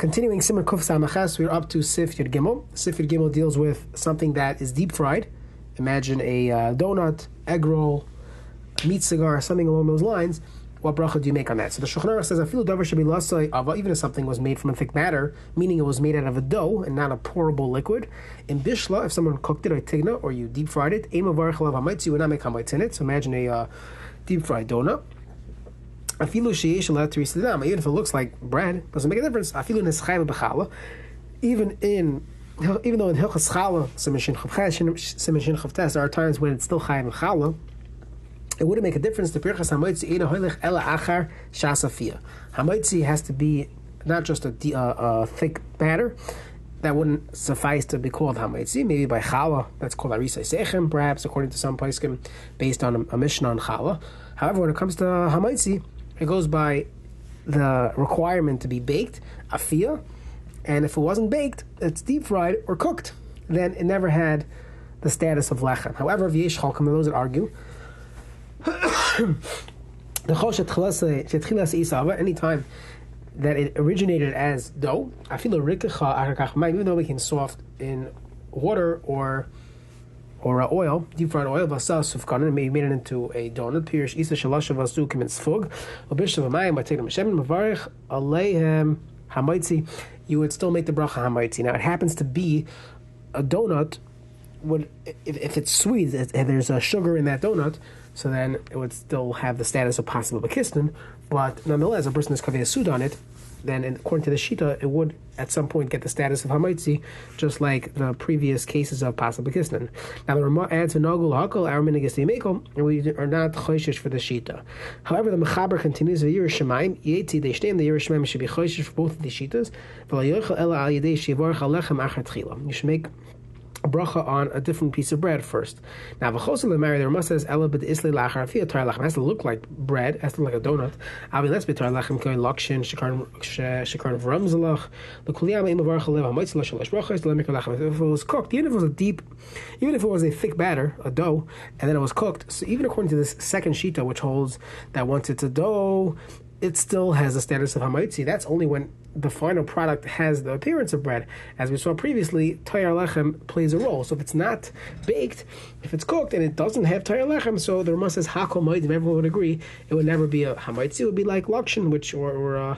Continuing Siman Kuf Samachas, we're up to Sif Yud Gimel. Sif Yud Gimel deals with something that is deep fried. Imagine a uh, donut, egg roll, meat cigar, something along those lines. What bracha do you make on that? So the Shulchan says, "I feel davar should be lasai ava." Even if something was made from a thick matter, meaning it was made out of a dough and not a pourable liquid. In bishla, if someone cooked it or tigna or you deep fried it, alav hamitz, you would not make in it. So imagine a uh, deep fried donut. Afilu sheyesh even if it looks like bread, doesn't make a difference. Afilu neschayim b'chala, even in even though in Hilchas Chala, Simishin Chavtes, there are times when it's still Chayim Chala, it wouldn't make a difference. The Pirchas Hamoitzi Ina Hoilich Ela Achar Shasafia. Hamoitzi has to be not just a, uh, a thick batter, that wouldn't suffice to be called Hamoitzi. Maybe by Chala, that's called Arisa Sechem, perhaps, according to some Paiskim, based on a, a Mishnah on Chala. However, when it comes to Hamoitzi, it goes by the requirement to be baked, afia, and if it wasn't baked, it's deep fried or cooked. Then it never had the status of lechem. However, v'yesh chalkim, those that argue, any time that it originated as dough, I feel a even though it became soft in water or or uh, oil, deep fried oil, vasa sufkan, and made, it into a donut. Pirish isa shalasha vasu kim sfug, obishav amayim taking Hashem mavarich aleihem hamaitzi. You would still make the bracha hamaitzi. Now it happens to be a donut. Would if, if it's sweet and there's a sugar in that donut, so then it would still have the status of possible bakistan. But nonetheless, a person is kaveh sud on it then according to the Shita, it would at some point get the status of Hamaitzi, just like the previous cases of Pasal Bekisnan. Now the Ramah adds Nagul Hakal, Minigas and we are not Choshish for the Shita. However, the Mechaber continues, the Yerushalayim, Yeti, they stay in the Yerushalayim should be Choshish for both of the Shitas, you should make bracha on a different piece of bread first. Now, v'chosel lemari, the Rama says, ela b'd isle lachar afiyah tar lachem. has to look like bread, has to look like a donut. Avi let's be tar lachem koin lakshin, v'ramzalach, the kuliyama im avarcha lev ha'moitz la shalosh brachas, lemik lachem. If it was cooked, even if it was a deep, even if it was a thick batter, a dough, and then it was cooked, so even according to this second shita, which holds that once it's a dough, it still has the status of hamaitzi. That's only when the final product has the appearance of bread. As we saw previously, tayar lechem plays a role. So if it's not baked, if it's cooked and it doesn't have tayar lechem, so the Ramah says hakol maidim, everyone would agree, it would never be a hamaitzi. It would be like lakshin, which or or uh,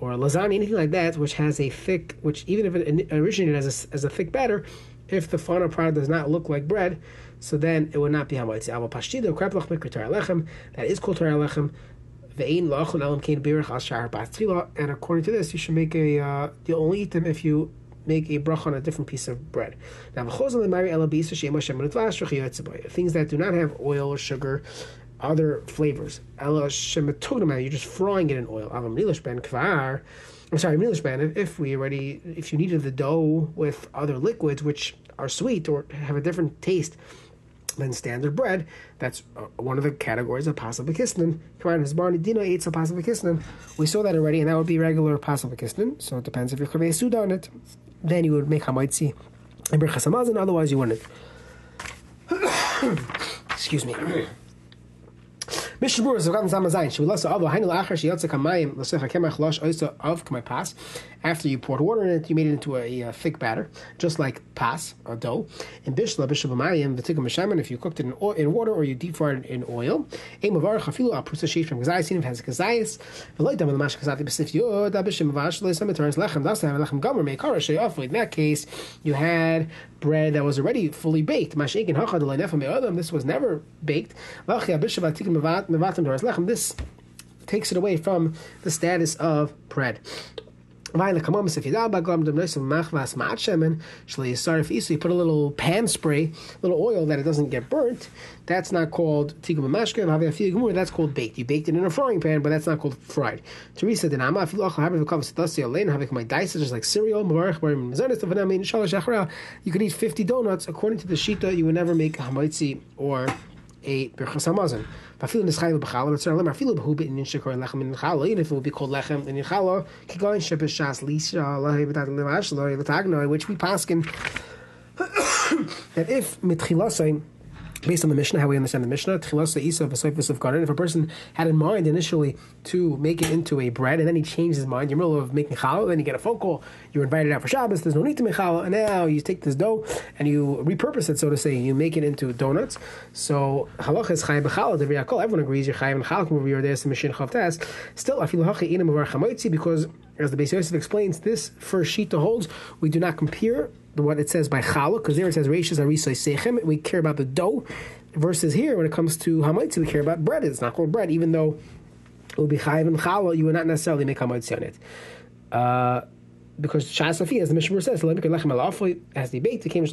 or lasagna, anything like that, which has a thick, which even if it originated as a, as a thick batter, if the final product does not look like bread, so then it would not be hamaitzi. Aval pashtido kreplach mikra lechem, that is called lechem. And according to this, you should make a. Uh, you only eat them if you make a bracha on a different piece of bread. Now, things that do not have oil or sugar, other flavors. You're just frying it in oil. I'm sorry, if we already, if you needed the dough with other liquids which are sweet or have a different taste, than standard bread. That's uh, one of the categories of possible kisnin. Karan his barney dino eats a possible kisnin. We saw that already, and that would be regular possible kisnin. So it depends if you're kaveh sud on it. Then you would make hamaitzi and berchas Otherwise, you wouldn't. Excuse me. Mishnah Berurah Zavgam Zama Zayin. She will also Avo Hainu Achar She Yotze Kamayim L'Secha Kemach Losh Oisa of Kamay Pas. After you poured water in it, you made it into a, a thick batter, just like pas or dough. In Bishla Bishla B'Mayim V'Tikam Meshaman. If you cooked it in, oil, in water or you deep fried it in oil. Ein Mavar Chafilu Aprusa Sheish from Gazayis. Seen if has Gazayis. V'Loy Dam L'Mash Gazati B'Sif Yod Abishim Mavash L'Isam Turns Lechem. Have Lechem Gomer Meikara Sheyafu. In that case, you had bread that was already fully baked. This was never baked. This takes it away from the status of bread. You put a little pan spray, little oil that it doesn't get burnt. That's not called tikkun b'mashke. That's called baked. You baked it in a frying pan, but that's not called fried. Teresa just like cereal. You could eat fifty donuts. According to the shita, you would never make hamaitzi or a birchas hamazon. Even if it would be called lechem in chala, kigoyin shepes shas lisha lahi b'tat levash lahi which we paskin that if mitchilasay based on the Mishnah, how we understand the Mishnah, if a person had in mind initially to make it into a bread, and then he changed his mind, you're in the middle of making challah, then you get a phone call, you're invited out for Shabbos, there's no need to make challah, and now you take this dough and you repurpose it, so to say, you make it into donuts. So halacha is chayav b'challah, everyone agrees you're chayav and challah, over there's the Mishnah Chavtas. Still, afilu hachi inam because as the Beis Yosef explains, this first shita holds, we do not compare what it says by challah, because there it says reishas arisai sechem. We care about the dough, versus here when it comes to hamaitzi, we care about bread. It's not called bread, even though it would be chayiv and challah. You would not necessarily make hamaitzi on it. Uh, because Shas Safi, as the Mishnah says, as the baked, came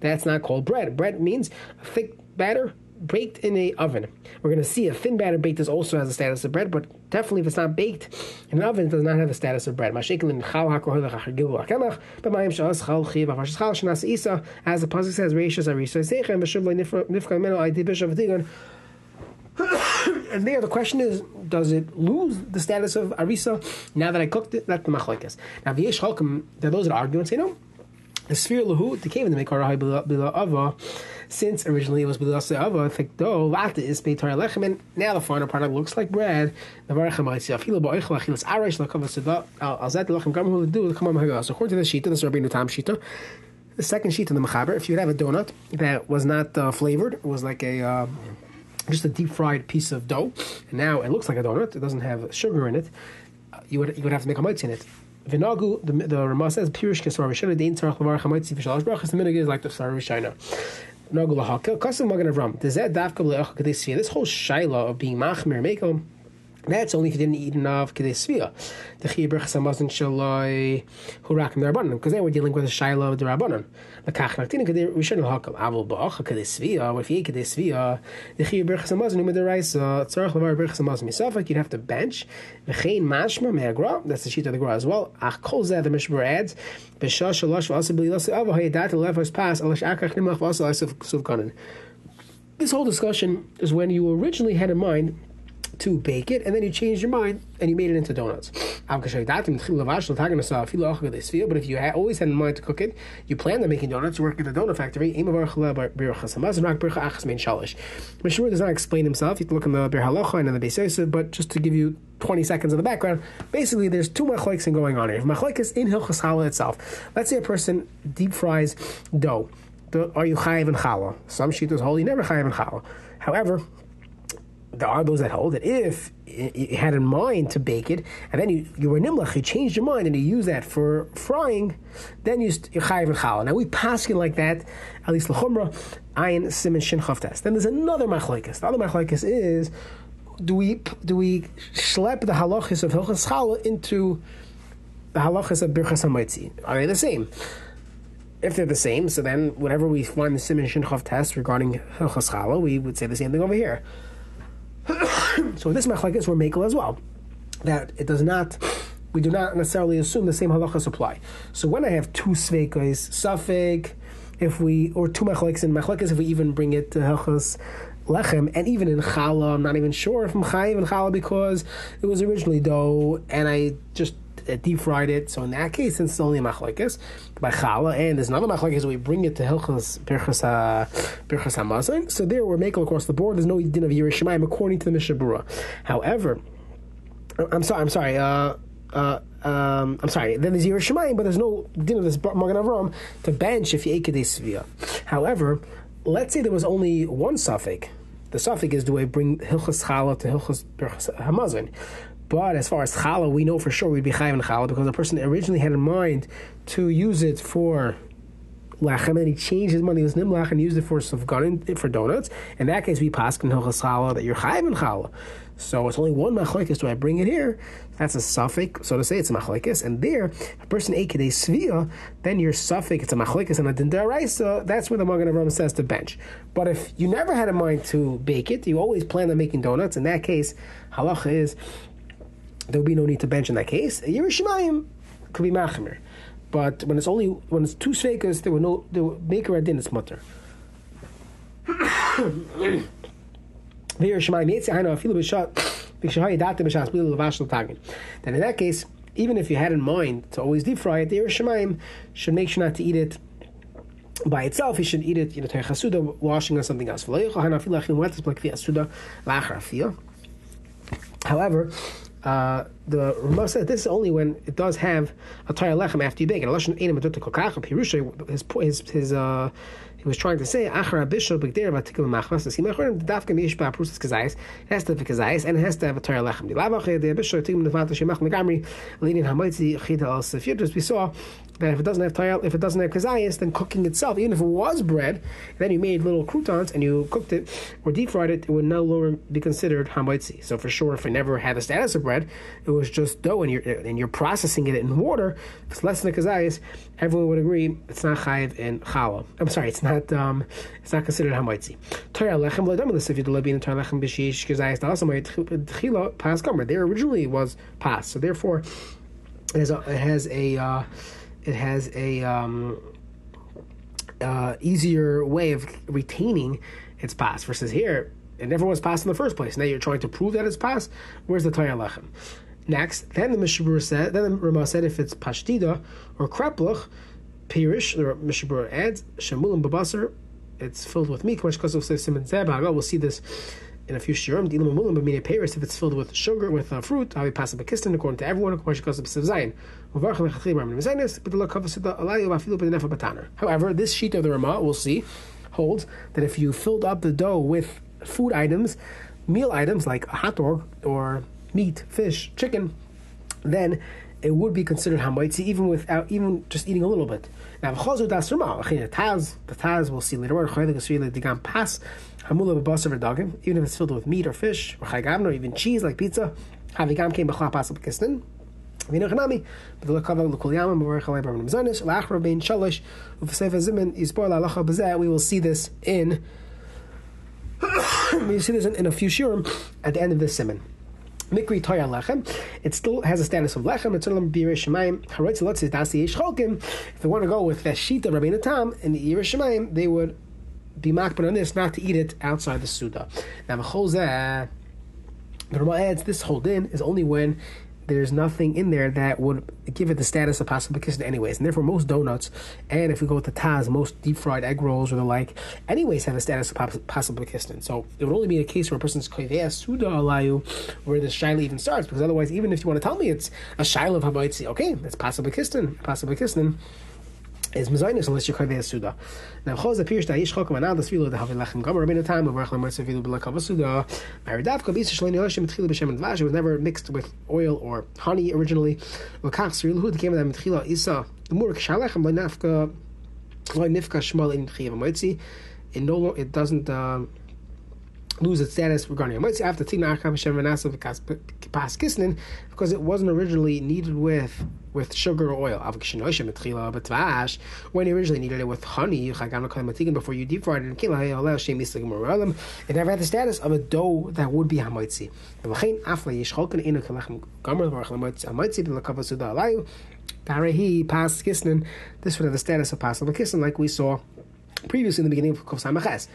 that's not called bread. Bread means a thick batter baked in a oven. We're going to see a thin batter baked is also has a status of bread, but definitely if it's not baked in an oven, it does not have the status of bread. As the pasuk says, "Reishas arisa And there, the question is, does it lose the status of arisa now that I cooked it? That's the machlekes. Now, v'yesh halkim, there are those that argue and say no. The sphere lahu, the cave in the mekar bila ava since originally it was b'dasa ava thikdo vata is beitar lechem, and now the final product looks like bread. The varachem ma'atzia afilu ba'oichel achilas arash lakav seda al zet lechem gam hu do come on hagas. According to the shita, the Rabbeinu Tam shita. The second sheet in the mechaber, if you'd have a donut that was not uh, flavored, it was like a uh, just a deep fried piece of dough, and now it looks like a donut. It doesn't have sugar in it. Uh, you would you would have to make a mitz in it. Vinagu, the, the Ramah says, Pirish Kesar Rishana, Dein Tzarach Lavar Chamaitzi Vishalash Brachas, the minhag is like the Sar Rishana. Nagul Haka, Kasim Magan Avram. Does that Dafka Leach Kadisia, this whole Shaila of being Machmir That's only if you didn't eat enough kedei svia. The chiyah samazin shaloi hurakim derabanan. Because then we're dealing with a shiloh derabanan. The kach naktina kedei rishon hakam avol ba'ach kedei svia. Or if you eat kedei svia, the chiyah berachas samazin umederaisa uh, tzarach levar berachas samazin misafak. You'd have to bench. V'chein mashma me'agra. That's the sheet of the gra as well. Ach kol zeh the mishmur adds. B'shah shalosh v'asa b'li lasi ava hayadat lefas pas alash akach nimach v'asa asif suvkanan. This whole discussion is when you originally had in mind to bake it, and then you changed your mind and you made it into donuts. But if you always had in mind to cook it, you planned on making donuts, you work at the donut factory. Mashur does not explain himself. You can look in the Biur Halacha and in the Beis but just to give you 20 seconds of the background, basically there's two machlokes going on here. If machlokes in Hilchas Challah itself, let's say a person deep fries dough. Are you chayiv and challah? Some shittas hold you never chayiv and challah. However, there are those that hold that if you had in mind to bake it, and then you, you were nimlach, you changed your mind and you use that for frying, then you you're chayiv and challah. Now we pass it like that, at least lechumra, ayin siman shin test. Then there's another machlekes. The other machlekes is do we do we schlep the halachas of hilchas challah into the halachas of birchas hamaitzi? Are they the same? If they're the same, so then whenever we find the siman shin test regarding hilchas we would say the same thing over here. so this machlekes were makel as well. That it does not, we do not necessarily assume the same halachas apply. So when I have two sveikos, safek, if we or two machlekes and machlekes, if we even bring it to halachas lechem, and even in challah, I'm not even sure if I'm chayiv in challah because it was originally dough, and I just uh, deep fried it. So in that case, it's only a machlekes by challah, and there's another machlekes we bring it to hilchas birchas birchas hamazon. So there we're making across the board. There's no din of Yerushalayim according to the Mishabura. However, I'm sorry. I'm sorry. Uh, uh, um, I'm sorry. Then there's Yerushalayim, but there's no din of this Magen Avram to bench if you ate Svia. However, let's say there was only one suffix. The suffix is do I bring Hilchas Chala to Hilchas Hamazon? But as far as challah, we know for sure we'd be chayiv in challah because the person originally had in mind to use it for lachem, and he changed his money, was nimlach, and used it for sufganin, for donuts. In that case, we pass in challah that you're chayiv in challah. So it's only one machlekes. Do I bring it here? That's a suffix, so to say. It's a machlekes, and there, a person ate a svia, then your suffix, it's a machlekes and a dindaraisa. That's where the Magen Avraham says to bench. But if you never had in mind to bake it, you always planned on making donuts. In that case, halacha is there would be no need to bench in that case. A Yerushalayim could be machmer. But when it's only when it's two sveikas, there were no there were maker adin it's mutter. Then in that case, even if you had in mind to always deep fry it, the Yerushalayim should make sure not to eat it by itself, he should eat it, you know, chasuda, washing or something else. However, uh, the Ramah says this is only when it does have a tire lechem after you bake it. His his his uh, was trying to say achar bishul b'gder b'tikul machmas the simachrim dafka miishba prusas it has to have a kazayis and it has to have a tire lechem. The lavach the bishul tikum nefat shemach megamri leading hamaitzi chita al sefir. We saw that if it doesn't have tayal, if it doesn't have kazayas, then cooking itself, even if it was bread, then you made little croutons and you cooked it or deep fried it, it would no longer be considered hamaitzi. So for sure, if it never had the status of bread, it was just dough and you're and you're processing it in water. If it's less than a kazayas, everyone would agree it's not chayiv in challah. I'm sorry, it's not um, it's not considered hamaitzi. Tayal lechem l'damalis if you do in tayal lechem b'shish kazayas tchila pas gomer. There originally was pas, so therefore it has a, it has a uh, it has a um, uh, easier way of retaining its pas versus here it never was pas in the first place. Now you're trying to prove that it's pas. Where's the Torah lechem? Next, then the Mishabur said, then the Ramah said if it's pashtida or kreplach, pirish, the Mishabur adds shemulim babasar, it's filled with meat. We'll see this in a few shirim, dilim amulim b'mini peiris, if it's filled with sugar, with uh, fruit, avi pasa b'kistin, according to everyone. However, this sheet of the Ramah, we'll see, holds that if you filled up the dough with food items, meal items like a hot dog or meat, fish, chicken, then it would be considered hamaitzi even without even just eating a little bit. Now, the taz, the taz we'll see later on. Pass hamula b'basar er v'dagim, even if it's filled with meat or fish or chaygam or even cheese like pizza. Havigam came b'chla pas b'zeh. We will see this in. we see this in, in a few shirim at the end of this siman. Mikri Toya Lechem. It still has a status of Lechem. It's Shemaim. Haroitz Lotzis Dasi. If they want to go with the Shita Rabbeinu Tam in the Yer Shemaim, they would be makbid on this not to eat it outside the Suda. Now, the Rama adds this whole din is only when there's nothing in there that would give it the status of possible kissin anyways. And therefore most donuts, and if we go with the Taz, most deep fried egg rolls or the like, anyways have a status of possible kissin. So it would only be a case where a person's koivea suda alayu, where the shaila even starts, because otherwise even if you want to tell me it's a shaila of habaitzi, okay, kissin, possible kissin is mezainis unless you're kaveh suda. Now choz appears that ish chokum anal das filo the havi lechem gomer rabbeinu Tam of rechem mertz filu b'lekav suda. Maridavka bisa shalini yoshim mitchilu b'shem and vash. It was never mixed with oil or honey originally. L'kach srilu hu came that mitchila isa the murk shalechem lo'nafka lo'nifka shmal in chiyav moitzi. It no it doesn't. Uh, lose its status regarding because it wasn't originally needed with with sugar or oil. When you originally needed it with honey, before you deep fried it, it never had the status of a dough that would be Kisnin, this would have the status of Pas Kisnin like we saw previously in the beginning of Kov Samachas.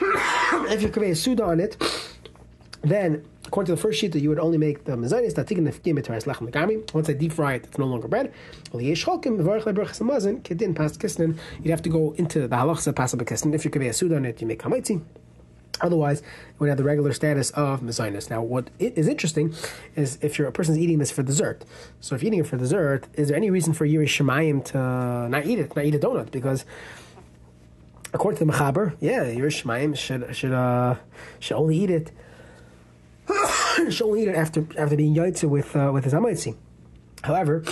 If you convey a suda on it, then according to the first sheet, that you would only make the mezainis that taken the fkim etaris lechem megami. Once I deep fry it, it's no longer bread. You'd have to go into the halachas pas kisnin. If you convey a suda on it, you make hamaitzi. Otherwise, it would have the regular status of mezainis. Now, what is interesting is if you're a person's eating this for dessert. So, if you're eating it for dessert, is there any reason for Yiri Shemayim to not eat it, not eat a donut? Because according to the Mechaber, yeah, Yiri Shemayim should should uh, should only eat it. should only eat it after after being yaitze with uh, with his amaitzi. However,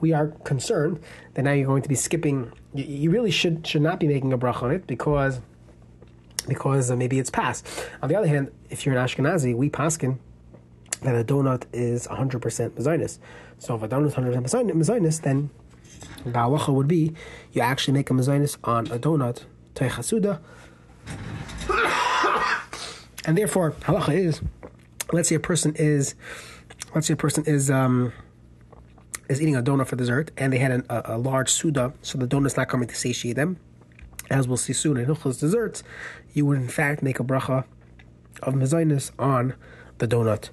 we are concerned that now you're going to be skipping. You, you really should should not be making a brach on it because because uh, maybe it's past. On the other hand, if you're an Ashkenazi, we paskin that a donut is 100% mezainis. So if a donut is 100% mezainis, then the halacha would be you actually make a mezainis on a donut, teichasuda. and therefore, halacha is, let's say a person is, let's say a person is, um, is eating a donut for dessert, and they had an, a, a large suda, so the donut's not coming to satiate them as we'll see soon in Hilchos desserts, you would in fact make a bracha of mezainis on the donut